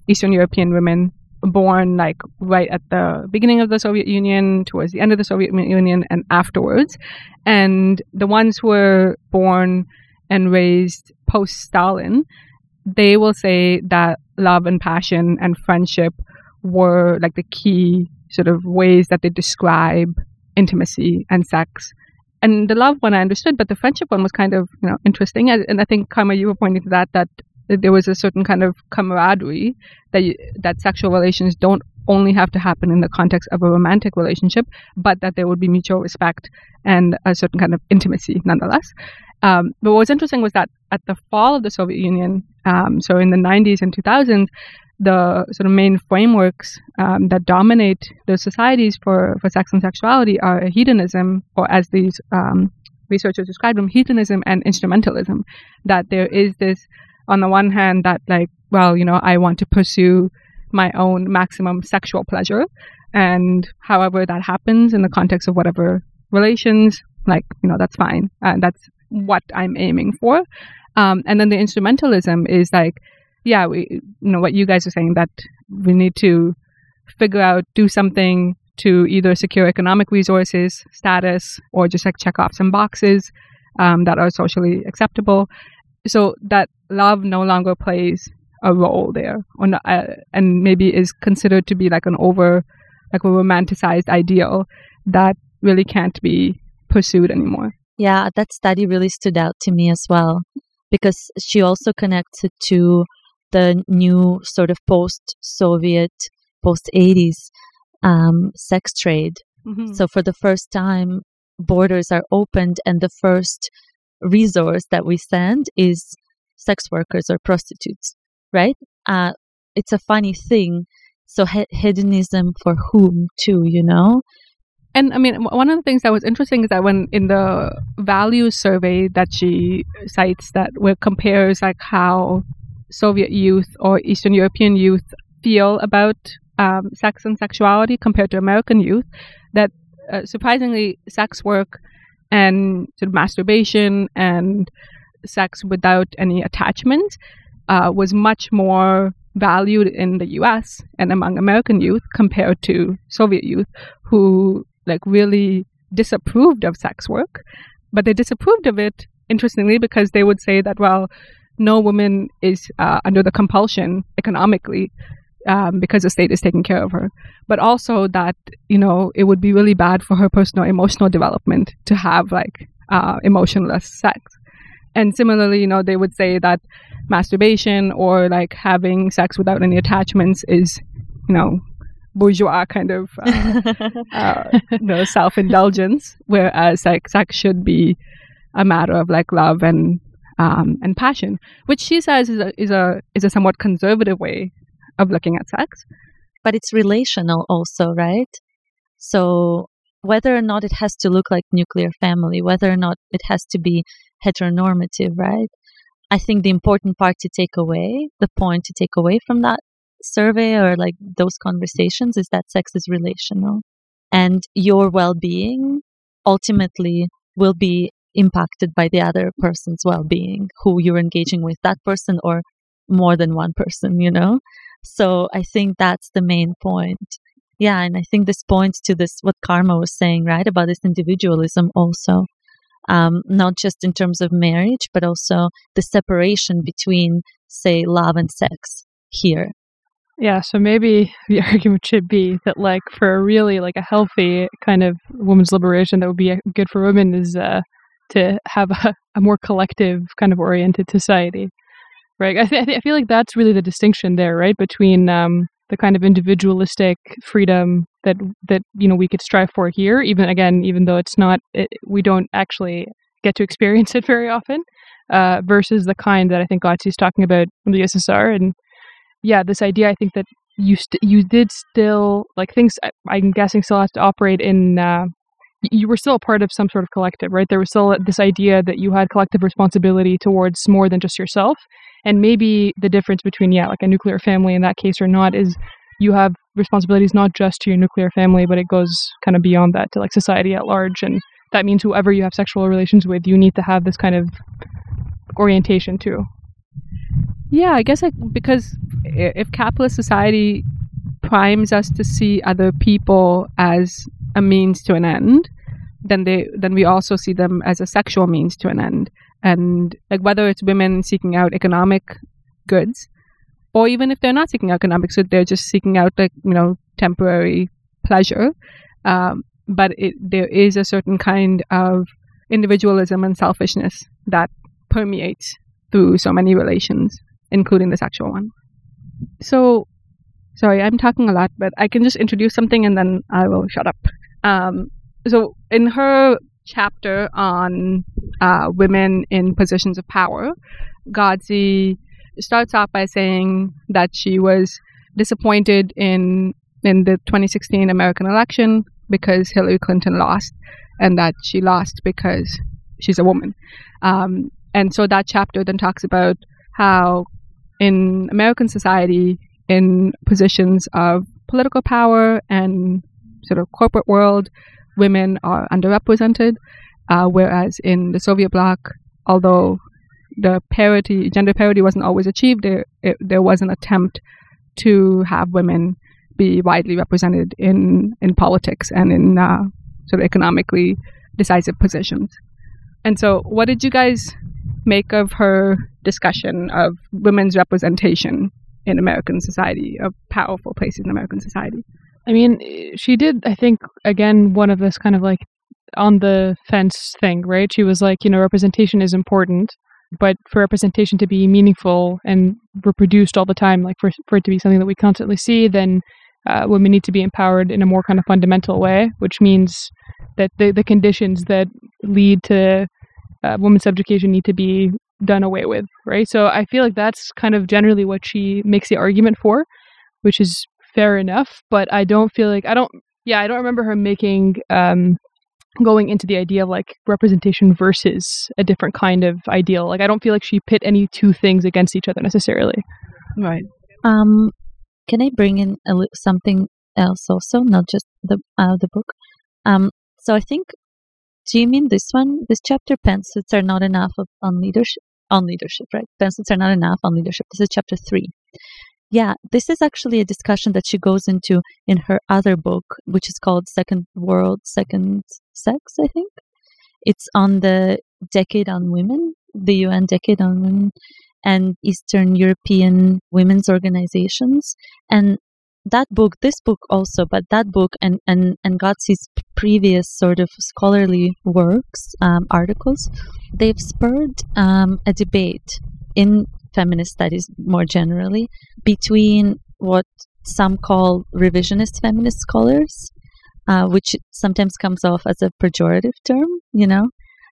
Eastern European women born like right at the beginning of the Soviet Union, towards the end of the Soviet Union, and afterwards. And the ones who were born and raised post Stalin, they will say that love and passion and friendship were like the key sort of ways that they describe intimacy and sex. And the love one I understood, but the friendship one was kind of you know interesting. And I think Karma, you were pointing to that that there was a certain kind of camaraderie that you, that sexual relations don't only have to happen in the context of a romantic relationship, but that there would be mutual respect and a certain kind of intimacy nonetheless. Um, but what was interesting was that at the fall of the Soviet Union, um, so in the 90s and 2000s, the sort of main frameworks um, that dominate those societies for, for sex and sexuality are hedonism, or as these um, researchers describe them, hedonism and instrumentalism. That there is this on the one hand that like well you know i want to pursue my own maximum sexual pleasure and however that happens in the context of whatever relations like you know that's fine. And that's what i'm aiming for. Um, and then the instrumentalism is like yeah we you know what you guys are saying that we need to figure out do something to either secure economic resources status or just like check off some boxes um, that are socially acceptable so that love no longer plays a role there, or not, uh, and maybe is considered to be like an over, like a romanticized ideal that really can't be pursued anymore. Yeah, that study really stood out to me as well because she also connects it to the new sort of post-Soviet, post-80s um, sex trade. Mhm. So for the first time, borders are opened, and the first resource that we send is sex workers or prostitutes, right? Uh, it's a funny thing. So he- hedonism for whom too, you know? And I mean, one of the things that was interesting is that when in the value survey that she cites, that where compares like how Soviet youth or Eastern European youth feel about um, sex and sexuality compared to American youth, that uh, surprisingly, sex work and sort of masturbation and sex without any attachment uh, was much more valued in the U.S. and among American youth compared to Soviet youth, who like really disapproved of sex work, but they disapproved of it interestingly because they would say that well, no woman is uh, under the compulsion economically um, because the state is taking care of her, but also that you know it would be really bad for her personal emotional development to have like uh, emotionless sex. And similarly, you know, they would say that masturbation or like having sex without any attachments is, you know, bourgeois kind of uh, [laughs] uh, you know, self indulgence, whereas like sex should be a matter of like love and um, and passion, which she says is a is a is a somewhat conservative way of looking at sex. but it's relational also, right? So whether or not it has to look like nuclear family, whether or not it has to be heteronormative, right? I think the important part to take away, the point to take away from that survey or like those conversations is that sex is relational and your well-being ultimately will be impacted by the other person's well-being who you're engaging with that person or more than one person you know so i think that's the main point. Yeah and i think this points to this what karma was saying right about this individualism also. Um, not just in terms of marriage but also the separation between say love and sex here. Yeah, so maybe [laughs] the argument should be that, like, for a really like a healthy kind of women's liberation that would be uh, good for women is uh, to have a, a more collective kind of oriented society, right? [laughs] I, th- I feel like that's really the distinction there, right, between um, the kind of individualistic freedom that that you know we could strive for here, even again, even though it's not, it, we don't actually get to experience [laughs] it very often, uh, versus the kind that I think Ghodsee's talking about in the USSR and yeah, this idea I think that you st- you did still like things I- I'm guessing still has to operate in uh, you were still a part of some sort of collective, right? There was still this idea that you had collective responsibility towards more than just yourself, and maybe the difference between yeah, like a nuclear family in that case or not is you have responsibilities not just to your nuclear family, but it goes kind of beyond that to like society at large, and that means whoever you have sexual relations with, you need to have this kind of orientation too. Yeah, I guess like because if capitalist society primes us to see other people as a means to an end, then they then we also see them as a sexual means to an end. And like whether it's women seeking out economic goods, or even if they're not seeking economic goods, they're just seeking out like you know temporary pleasure. Um, but it, there is a certain kind of individualism and selfishness that permeates through so many relations including the sexual one. So, sorry, I'm talking a lot, but I can just introduce something and then I will shut up. Um, so, in her chapter on uh, women in positions of power, Ghodsee starts off by saying that she was disappointed in in the 2016 American election because Hillary Clinton lost, and that she lost because she's a woman. Um, and so that chapter then talks about how in American society, in positions of political power and sort of corporate world, women are underrepresented, uh, whereas in the Soviet bloc, although the parity, gender parity wasn't always achieved, there, it, there was an attempt to have women be widely represented in, in politics and in uh, sort of economically decisive positions. And so, what did you guys make of her discussion of women's representation in American society, of powerful places in American society? I mean, she did, I think, again, one of this kind of like on the fence thing, right? She was like, you know, representation is important, but for representation to be meaningful and reproduced all the time, like for for it to be something that we constantly see, then uh, women need to be empowered in a more kind of fundamental way, which means that the the conditions that lead to uh, women's subjugation need to be done away with, right? So I feel like that's kind of generally what she makes the argument for, which is fair enough. But I don't feel like I don't. Yeah, I don't remember her making um, going into the idea of like representation versus a different kind of ideal. Like I don't feel like she pit any two things against each other necessarily. Right. Um, can I bring in a li- something else also, not just the uh, the book? Um, so I think, do you mean this one? This chapter, pensuits are not enough of, on leadership. On leadership, right? Pantsuits are not enough on leadership. This is chapter three. Yeah, this is actually a discussion that she goes into in her other book, which is called Second World, Second Sex, I think. It's on the Decade on Women, the UN Decade on Women, and Eastern European women's organizations. And that book, this book also, but that book and, and, and Ghodsee's previous sort of scholarly works, um, articles, they've spurred um, a debate in feminist studies more generally between what some call revisionist feminist scholars, uh, which sometimes comes off as a pejorative term, you know,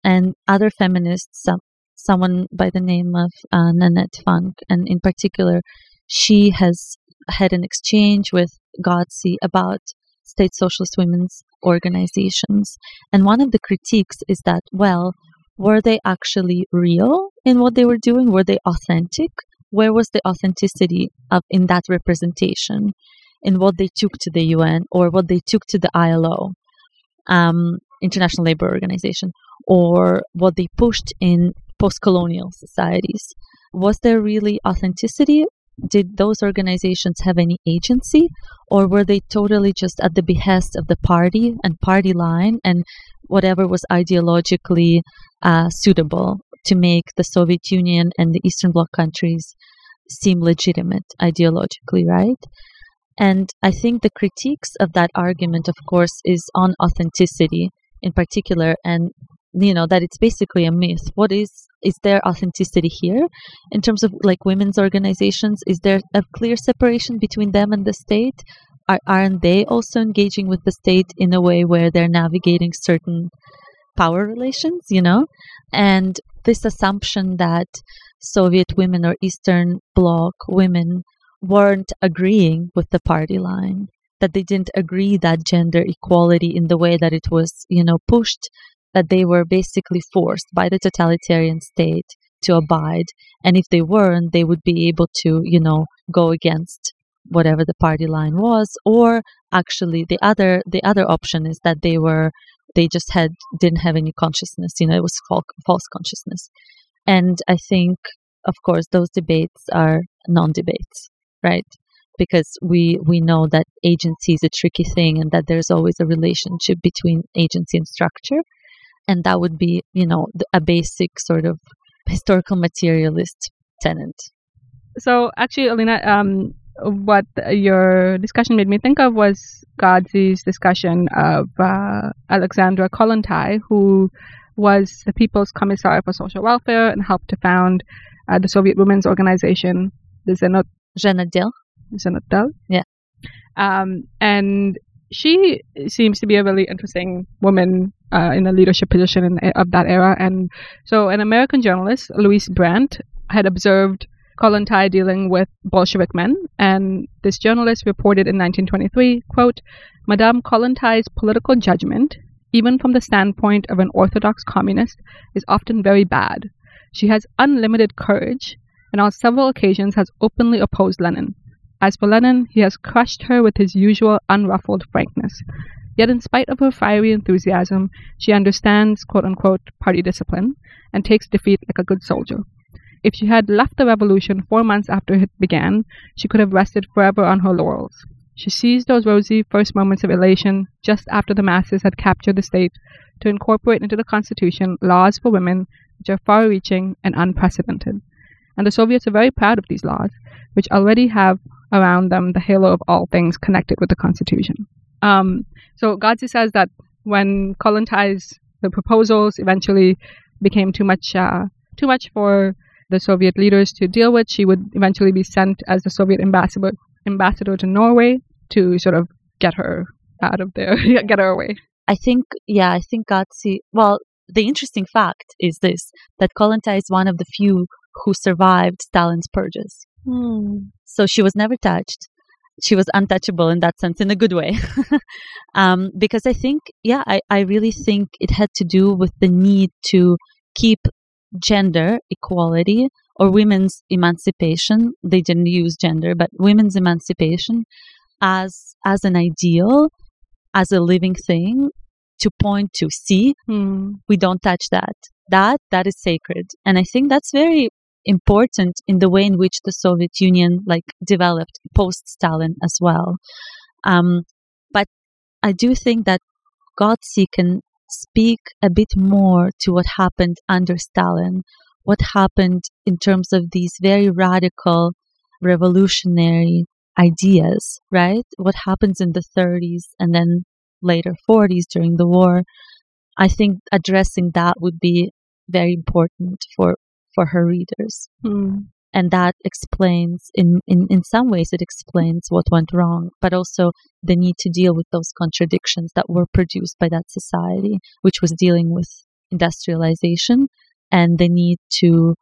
and other feminists, some, someone by the name of uh, Nanette Funk, and in particular, she has had an exchange with Ghodsee about state socialist women's organizations. And one of the critiques is that, well, were they actually real in what they were doing? Were they authentic? Where was the authenticity of in that representation, in what they took to the UN or what they took to the ILO, um, International Labour Organization, or what they pushed in post-colonial societies? Was there really authenticity? Did those organizations have any agency, or were they totally just at the behest of the party and party line and whatever was ideologically uh, suitable to make the Soviet Union and the Eastern Bloc countries seem legitimate ideologically, right? And I think the critiques of that argument, of course, is on authenticity in particular, and you know that it's basically a myth. What is is there authenticity here in terms of like women's organizations? Is there a clear separation between them and the state? Are, aren't they also engaging with the state in a way where they're navigating certain power relations, you know? And this assumption that Soviet women or Eastern Bloc women weren't agreeing with the party line, that they didn't agree that gender equality in the way that it was, you know, pushed, that they were basically forced by the totalitarian state to abide. And if they weren't, they would be able to, you know, go against whatever the party line was or actually the other the other option is that they were they just had didn't have any consciousness you know it was false consciousness. And i think of course those debates are non-debates right? Because we we know that agency is a tricky thing and that there's always a relationship between agency and structure. And that would be you know a basic sort of historical materialist tenant so actually alina um, what your discussion made me think of was Ghodsee's discussion of uh, Alexandra Kollontai, who was the People's Commissar for Social Welfare and helped to found uh, the Soviet Women's Organization, the Zenot. Zhenotdel. Zenotdel. Yeah. Um, and she seems to be a really interesting woman uh, in a leadership position in, of that era. And so, an American journalist, Louise Bryant, had observed Kollontai dealing with Bolshevik men, and this journalist reported in 1923, quote, Madame Kollontai's political judgment, even from the standpoint of an orthodox communist, is often very bad. She has unlimited courage, and on several occasions has openly opposed Lenin. As for Lenin, he has crushed her with his usual unruffled frankness. Yet, in spite of her fiery enthusiasm, she understands quote unquote party discipline and takes defeat like a good soldier. If she had left the revolution four months after it began, she could have rested forever on her laurels. She seized those rosy first moments of elation just after the masses had captured the state to incorporate into the Constitution laws for women which are far reaching and unprecedented. And the Soviets are very proud of these laws, which already have around them the halo of all things connected with the Constitution. Um, so Ghodsee says that when Kollontai's the proposals eventually became too much uh, too much for the Soviet leaders to deal with, she would eventually be sent as the Soviet ambassador ambassador to Norway to sort of get her out of there, [laughs] get her away. I think, yeah, I think Ghodsee. Well, the interesting fact is this: that Kollontai is one of the few who survived Stalin's purges. Hmm. So she was never touched. She was untouchable in that sense, in a good way. [laughs] um, because I think, yeah, I, I really think it had to do with the need to keep gender equality or women's emancipation. They didn't use gender, but women's emancipation as as an ideal, as a living thing to point to. See, Hmm. we don't touch that. That that is sacred, and I think that's very important in the way in which the Soviet Union like developed post Stalin as well. Um, but I do think that Ghodsee can speak a bit more to what happened under Stalin, what happened in terms of these very radical, revolutionary ideas, right? What happens in the 30s and then later 40s during the war. I think addressing that would be very important for, for her readers. Hmm. And that explains, in, in, in some ways, it explains what went wrong, but also the need to deal with those contradictions that were produced by that society, which was dealing with industrialization and the need to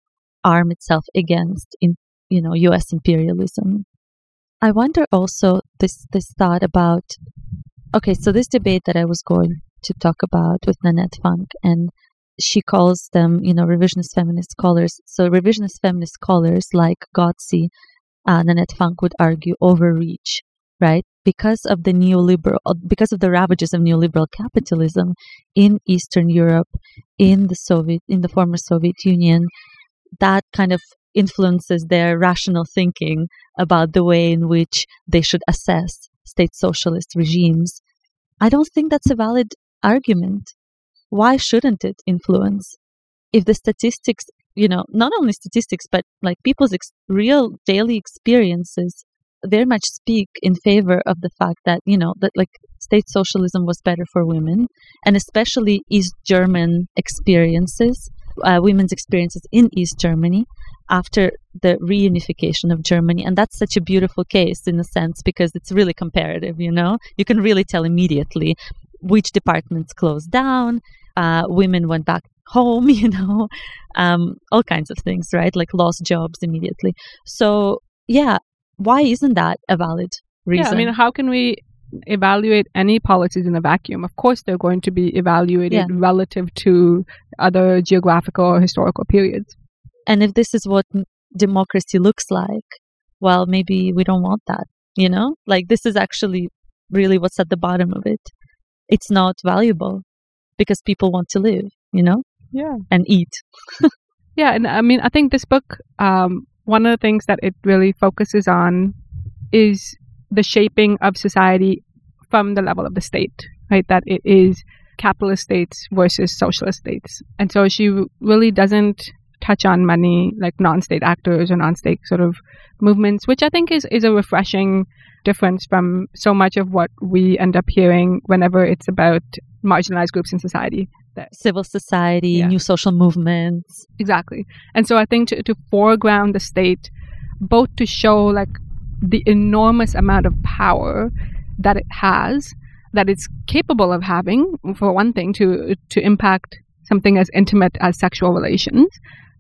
arm itself against, in, you know, U.S. imperialism. I wonder also this this thought about okay, so this debate that I was going to talk about with Nanette Funk, and she calls them, you know, revisionist feminist scholars. So revisionist feminist scholars like Ghodsee, uh, Nanette Funk would argue overreach, right? Because of the neoliberal, uh, because of the ravages of neoliberal capitalism in Eastern Europe, in the Soviet, in the former Soviet Union, that kind of influences their rational thinking about the way in which they should assess state socialist regimes. I don't think that's a valid argument. Why shouldn't it influence? If the statistics, you know, not only statistics, but like people's ex- real daily experiences very much speak in favor of the fact that, you know, that like state socialism was better for women, and especially East German experiences, uh, women's experiences in East Germany after the reunification of Germany. And that's such a beautiful case in a sense because it's really comparative, you know? You can really tell immediately which departments closed down, uh, women went back home, [laughs] you know, um, all kinds of things, right? Like lost jobs immediately. So, yeah, why isn't that a valid reason? Yeah, I mean, how can we evaluate any policies in a vacuum? Of course, they're going to be evaluated Yeah. relative to other geographical or historical periods. and if this is what democracy looks like, well, maybe we don't want that, you know? Like, this is actually really what's at the bottom of it. It's not valuable because people want to live, you know, Yeah. and eat. [laughs] Yeah, and I mean, I think this book, um, one of the things that it really focuses on is the shaping of society from the level of the state, right? That it is capitalist states versus socialist states. And so she really doesn't touch on many like non-state actors or non-state sort of movements, which I think is, is a refreshing difference from so much of what we end up hearing whenever it's about marginalized groups in society. Civil society, Yeah. new social movements. Exactly. And so I think to, to foreground the state, both to show like the enormous amount of power that it has, that it's capable of having, for one thing, to to impact something as intimate as sexual relations,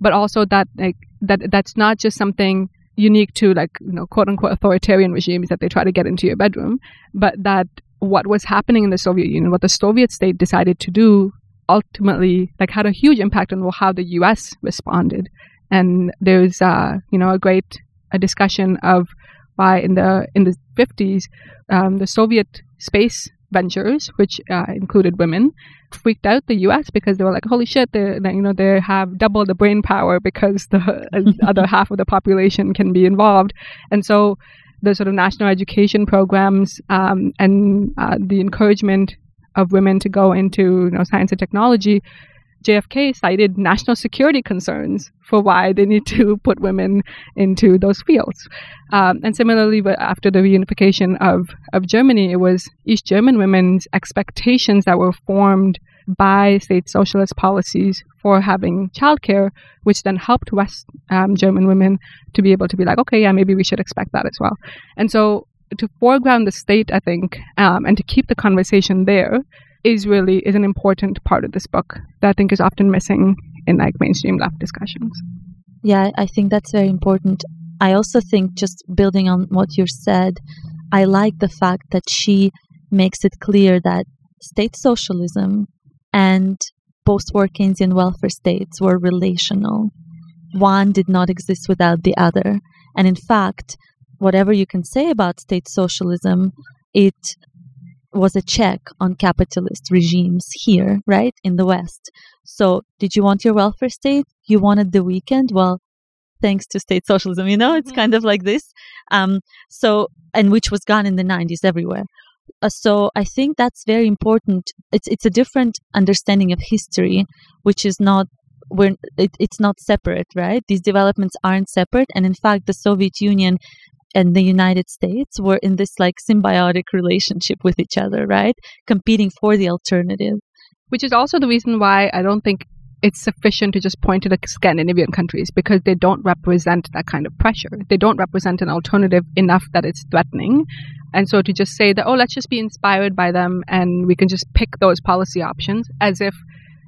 but also that like that that's not just something unique to like you know quote unquote authoritarian regimes that they try to get into your bedroom, but that what was happening in the Soviet Union, what the Soviet state decided to do ultimately like had a huge impact on how the US responded. And there's uh, you know a great a discussion of why in the in the 50s um, the Soviet space ventures, which uh, included women, freaked out the U.S. because they were like, "Holy shit!" They you know they have double the brain power because the other [laughs] half of the population can be involved, and so the sort of national education programs um, and uh, the encouragement of women to go into you know science and technology. JFK cited national security concerns for why they need to [laughs] put women into those fields. Um, and similarly, after the reunification of, of Germany, it was East German women's expectations that were formed by state socialist policies for having childcare, which then helped West um, German women to be able to be like, okay, yeah, maybe we should expect that as well. And so to foreground the state, I think, um, and to keep the conversation there is really is an important part of this book that I think is often missing in like mainstream left discussions. Yeah, I think that's very important. I also think just building on what you said, I like the fact that she makes it clear that state socialism and post-war Keynesian welfare states were relational. One did not exist without the other. And in fact, whatever you can say about state socialism, it was a check on capitalist regimes here, right, in the West. So, did you want your welfare state? You wanted the weekend? Well, thanks to state socialism, you know, it's mm-hmm. kind of like this. Um, so, and which was gone in the 90s everywhere. Uh, so I think that's very important. It's it's a different understanding of history, which is not we're, it, it's not separate, right? These developments aren't separate, and in fact, the Soviet Union and the United States were in this like symbiotic relationship with each other, right? Competing for the alternative. Which is also the reason why I don't think it's sufficient to just point to the Scandinavian countries because they don't represent that kind of pressure. They don't represent an alternative enough that it's threatening. And so to just say that, oh, let's just be inspired by them and we can just pick those policy options as if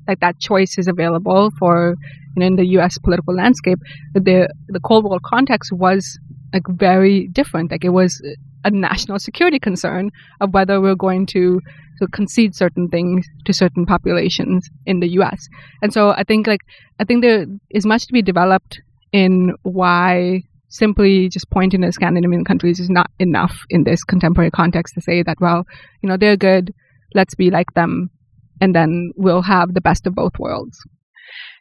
like that choice is available for you know in the US political landscape, the the Cold War context was like very different. Like it was a national security concern of whether we're going to, to concede certain things to certain populations in the U.S. And so I think like I think there is much to be developed in why simply just pointing to Scandinavian countries is not enough in this contemporary context to say that well you know they're good let's be like them and then we'll have the best of both worlds.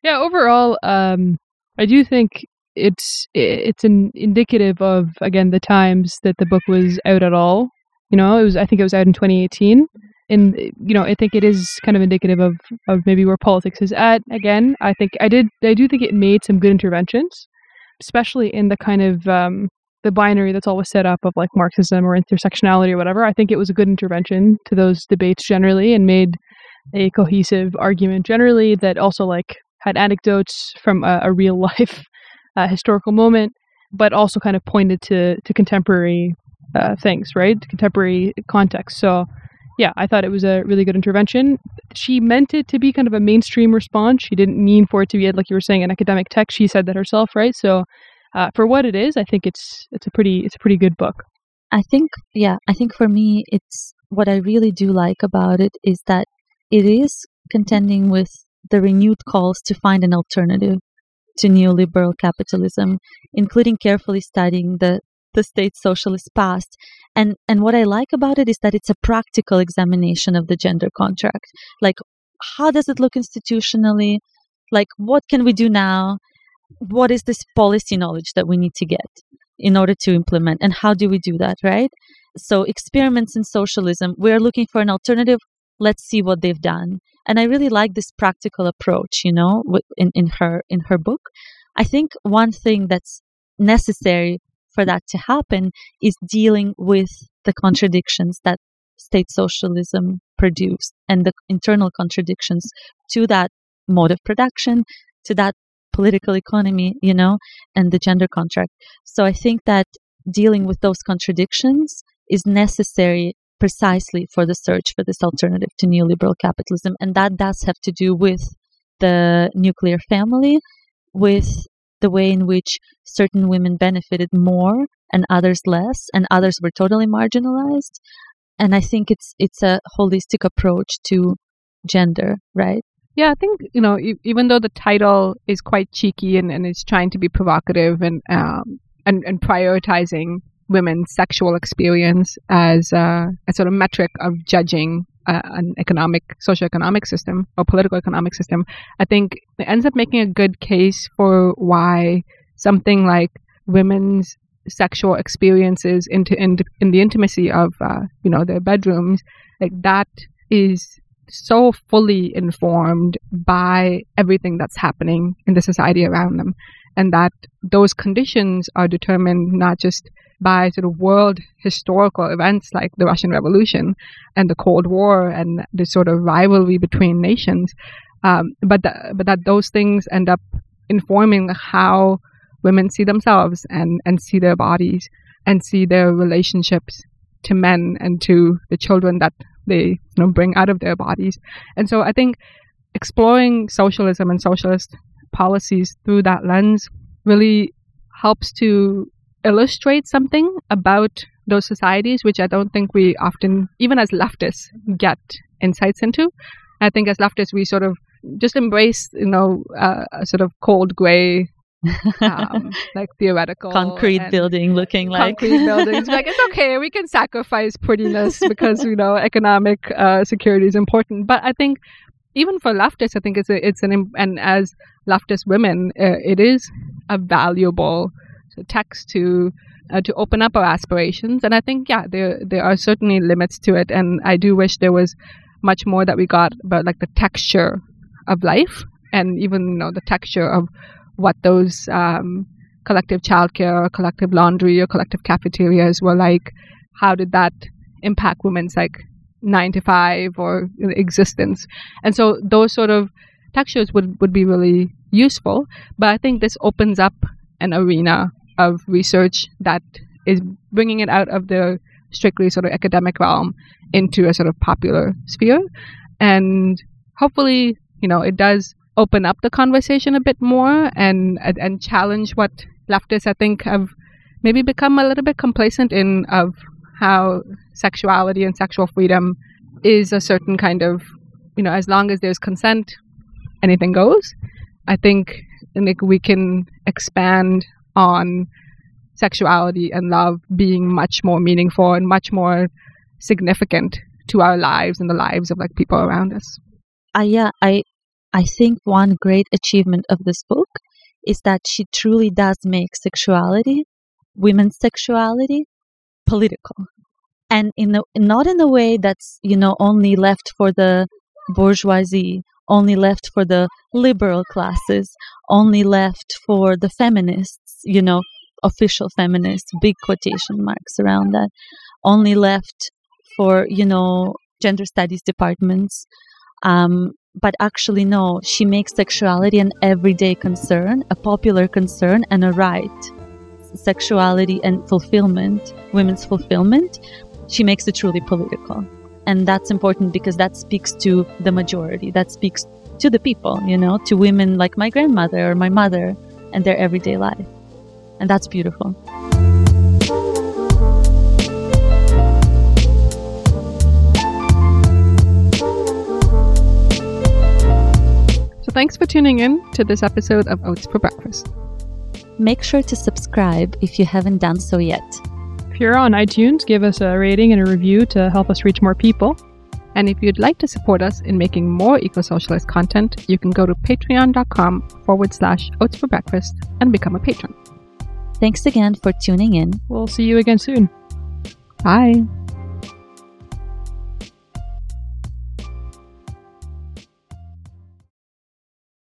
Yeah, overall, um, I do think it's it's an indicative of again the times that the book was out at all. You know, it was I think it was out in 2018, and you know I think it is kind of indicative of of maybe where politics is at. Again, I think I did I do think it made some good interventions, especially in the kind of um, the binary that's always set up of like Marxism or intersectionality or whatever. I think it was a good intervention to those debates generally and made a cohesive argument generally that also like had anecdotes from a, a real [laughs] life uh, historical moment, but also kind of pointed to to contemporary uh, things, right? Contemporary context. So, yeah, I thought it was a really good intervention. She meant it to be kind of a mainstream response. She didn't mean for it to be, like you were saying, an academic text. She said that herself, right? So, uh, for what it is, I think it's it's a pretty it's a pretty good book. I think, yeah, I think for me, it's what I really do like about it is that it is contending with the renewed calls to find an alternative to neoliberal capitalism, including carefully studying the, the state socialist past. And, and what I like about it is that it's a practical examination of the gender contract. Like, how does it look institutionally? Like, what can we do now? What is this policy knowledge that we need to get in order to implement? And how do we do that, right? So, experiments in socialism, we're looking for an alternative let's see what they've done and i really like this practical approach you know in, in her in her book. I think one thing that's necessary for that to happen is dealing with the contradictions that state socialism produced and the internal contradictions to that mode of production to that political economy you know and the gender contract. So i think that dealing with those contradictions is necessary precisely for the search for this alternative to neoliberal capitalism. And that does have to do with the nuclear family, with the way in which certain women benefited more and others less, and others were totally marginalized. And I think it's it's a holistic approach to gender, right? Yeah, I think you know, even though the title is quite cheeky and, and is trying to be provocative and um, and, and prioritizing women's sexual experience as a, a sort of metric of judging uh, an economic, socioeconomic system or political economic system, I think it ends up making a good case for why something like women's sexual experiences into in, in the intimacy of uh, you know their bedrooms, like that is so fully informed by everything that's happening in the society around them, and that those conditions are determined not just by sort of world historical events like the Russian Revolution and the Cold War and the sort of rivalry between nations. Um, but but that those things end up informing how women see themselves and and see their bodies and see their relationships to men and to the children that they you know bring out of their bodies. And so I think exploring socialism and socialist policies through that lens really helps to illustrate something about those societies, which I don't think we often, even as leftists, get insights into. I think as leftists, we sort of just embrace, you know, uh, a sort of cold gray, um, [laughs] like theoretical concrete building looking like concrete buildings. like it's okay, we can sacrifice prettiness because you know economic uh, security is important. But I think even for leftists, I think it's a, it's an and as leftist women, uh, it is a valuable text to uh, to open up our aspirations. And I think yeah, there there are certainly limits to it, and I do wish there was much more that we got about like the texture of life and even you know the texture of what those um, collective childcare or collective laundry or collective cafeterias were like. How did that impact women's like nine to five or existence? And so those sort of textures would, would be really useful. But I think this opens up an arena of research that is bringing it out of the strictly sort of academic realm into a sort of popular sphere. And hopefully, you know, it does open up the conversation a bit more and and challenge what leftists I think have maybe become a little bit complacent in of how sexuality and sexual freedom is a certain kind of you know as long as there's consent anything goes I think like we can expand on sexuality and love being much more meaningful and much more significant to our lives and the lives of like people around us. Uh, yeah, I I think one great achievement of this book is that she truly does make sexuality, women's sexuality, political, and in the not in a way that's you know only left for the bourgeoisie, only left for the liberal classes, only left for the feminists, you know, official feminists, big quotation marks around that, only left for you know gender studies departments. Um, but actually no she makes sexuality an everyday concern a popular concern and a right. Sexuality and fulfillment women's fulfillment she makes it truly political. And that's important because that speaks to the majority. That speaks to the people you know to women like my grandmother or my mother and their everyday life and that's beautiful So thanks for tuning in to this episode of Oats for Breakfast. Make sure to subscribe if you haven't done so yet. If you're on iTunes, give us a rating and a review to help us reach more people. And if you'd like to support us in making more eco socialist content, you can go to patreon.com forward slash oats for breakfast and become a patron. Thanks again for tuning in. We'll see you again soon. Bye.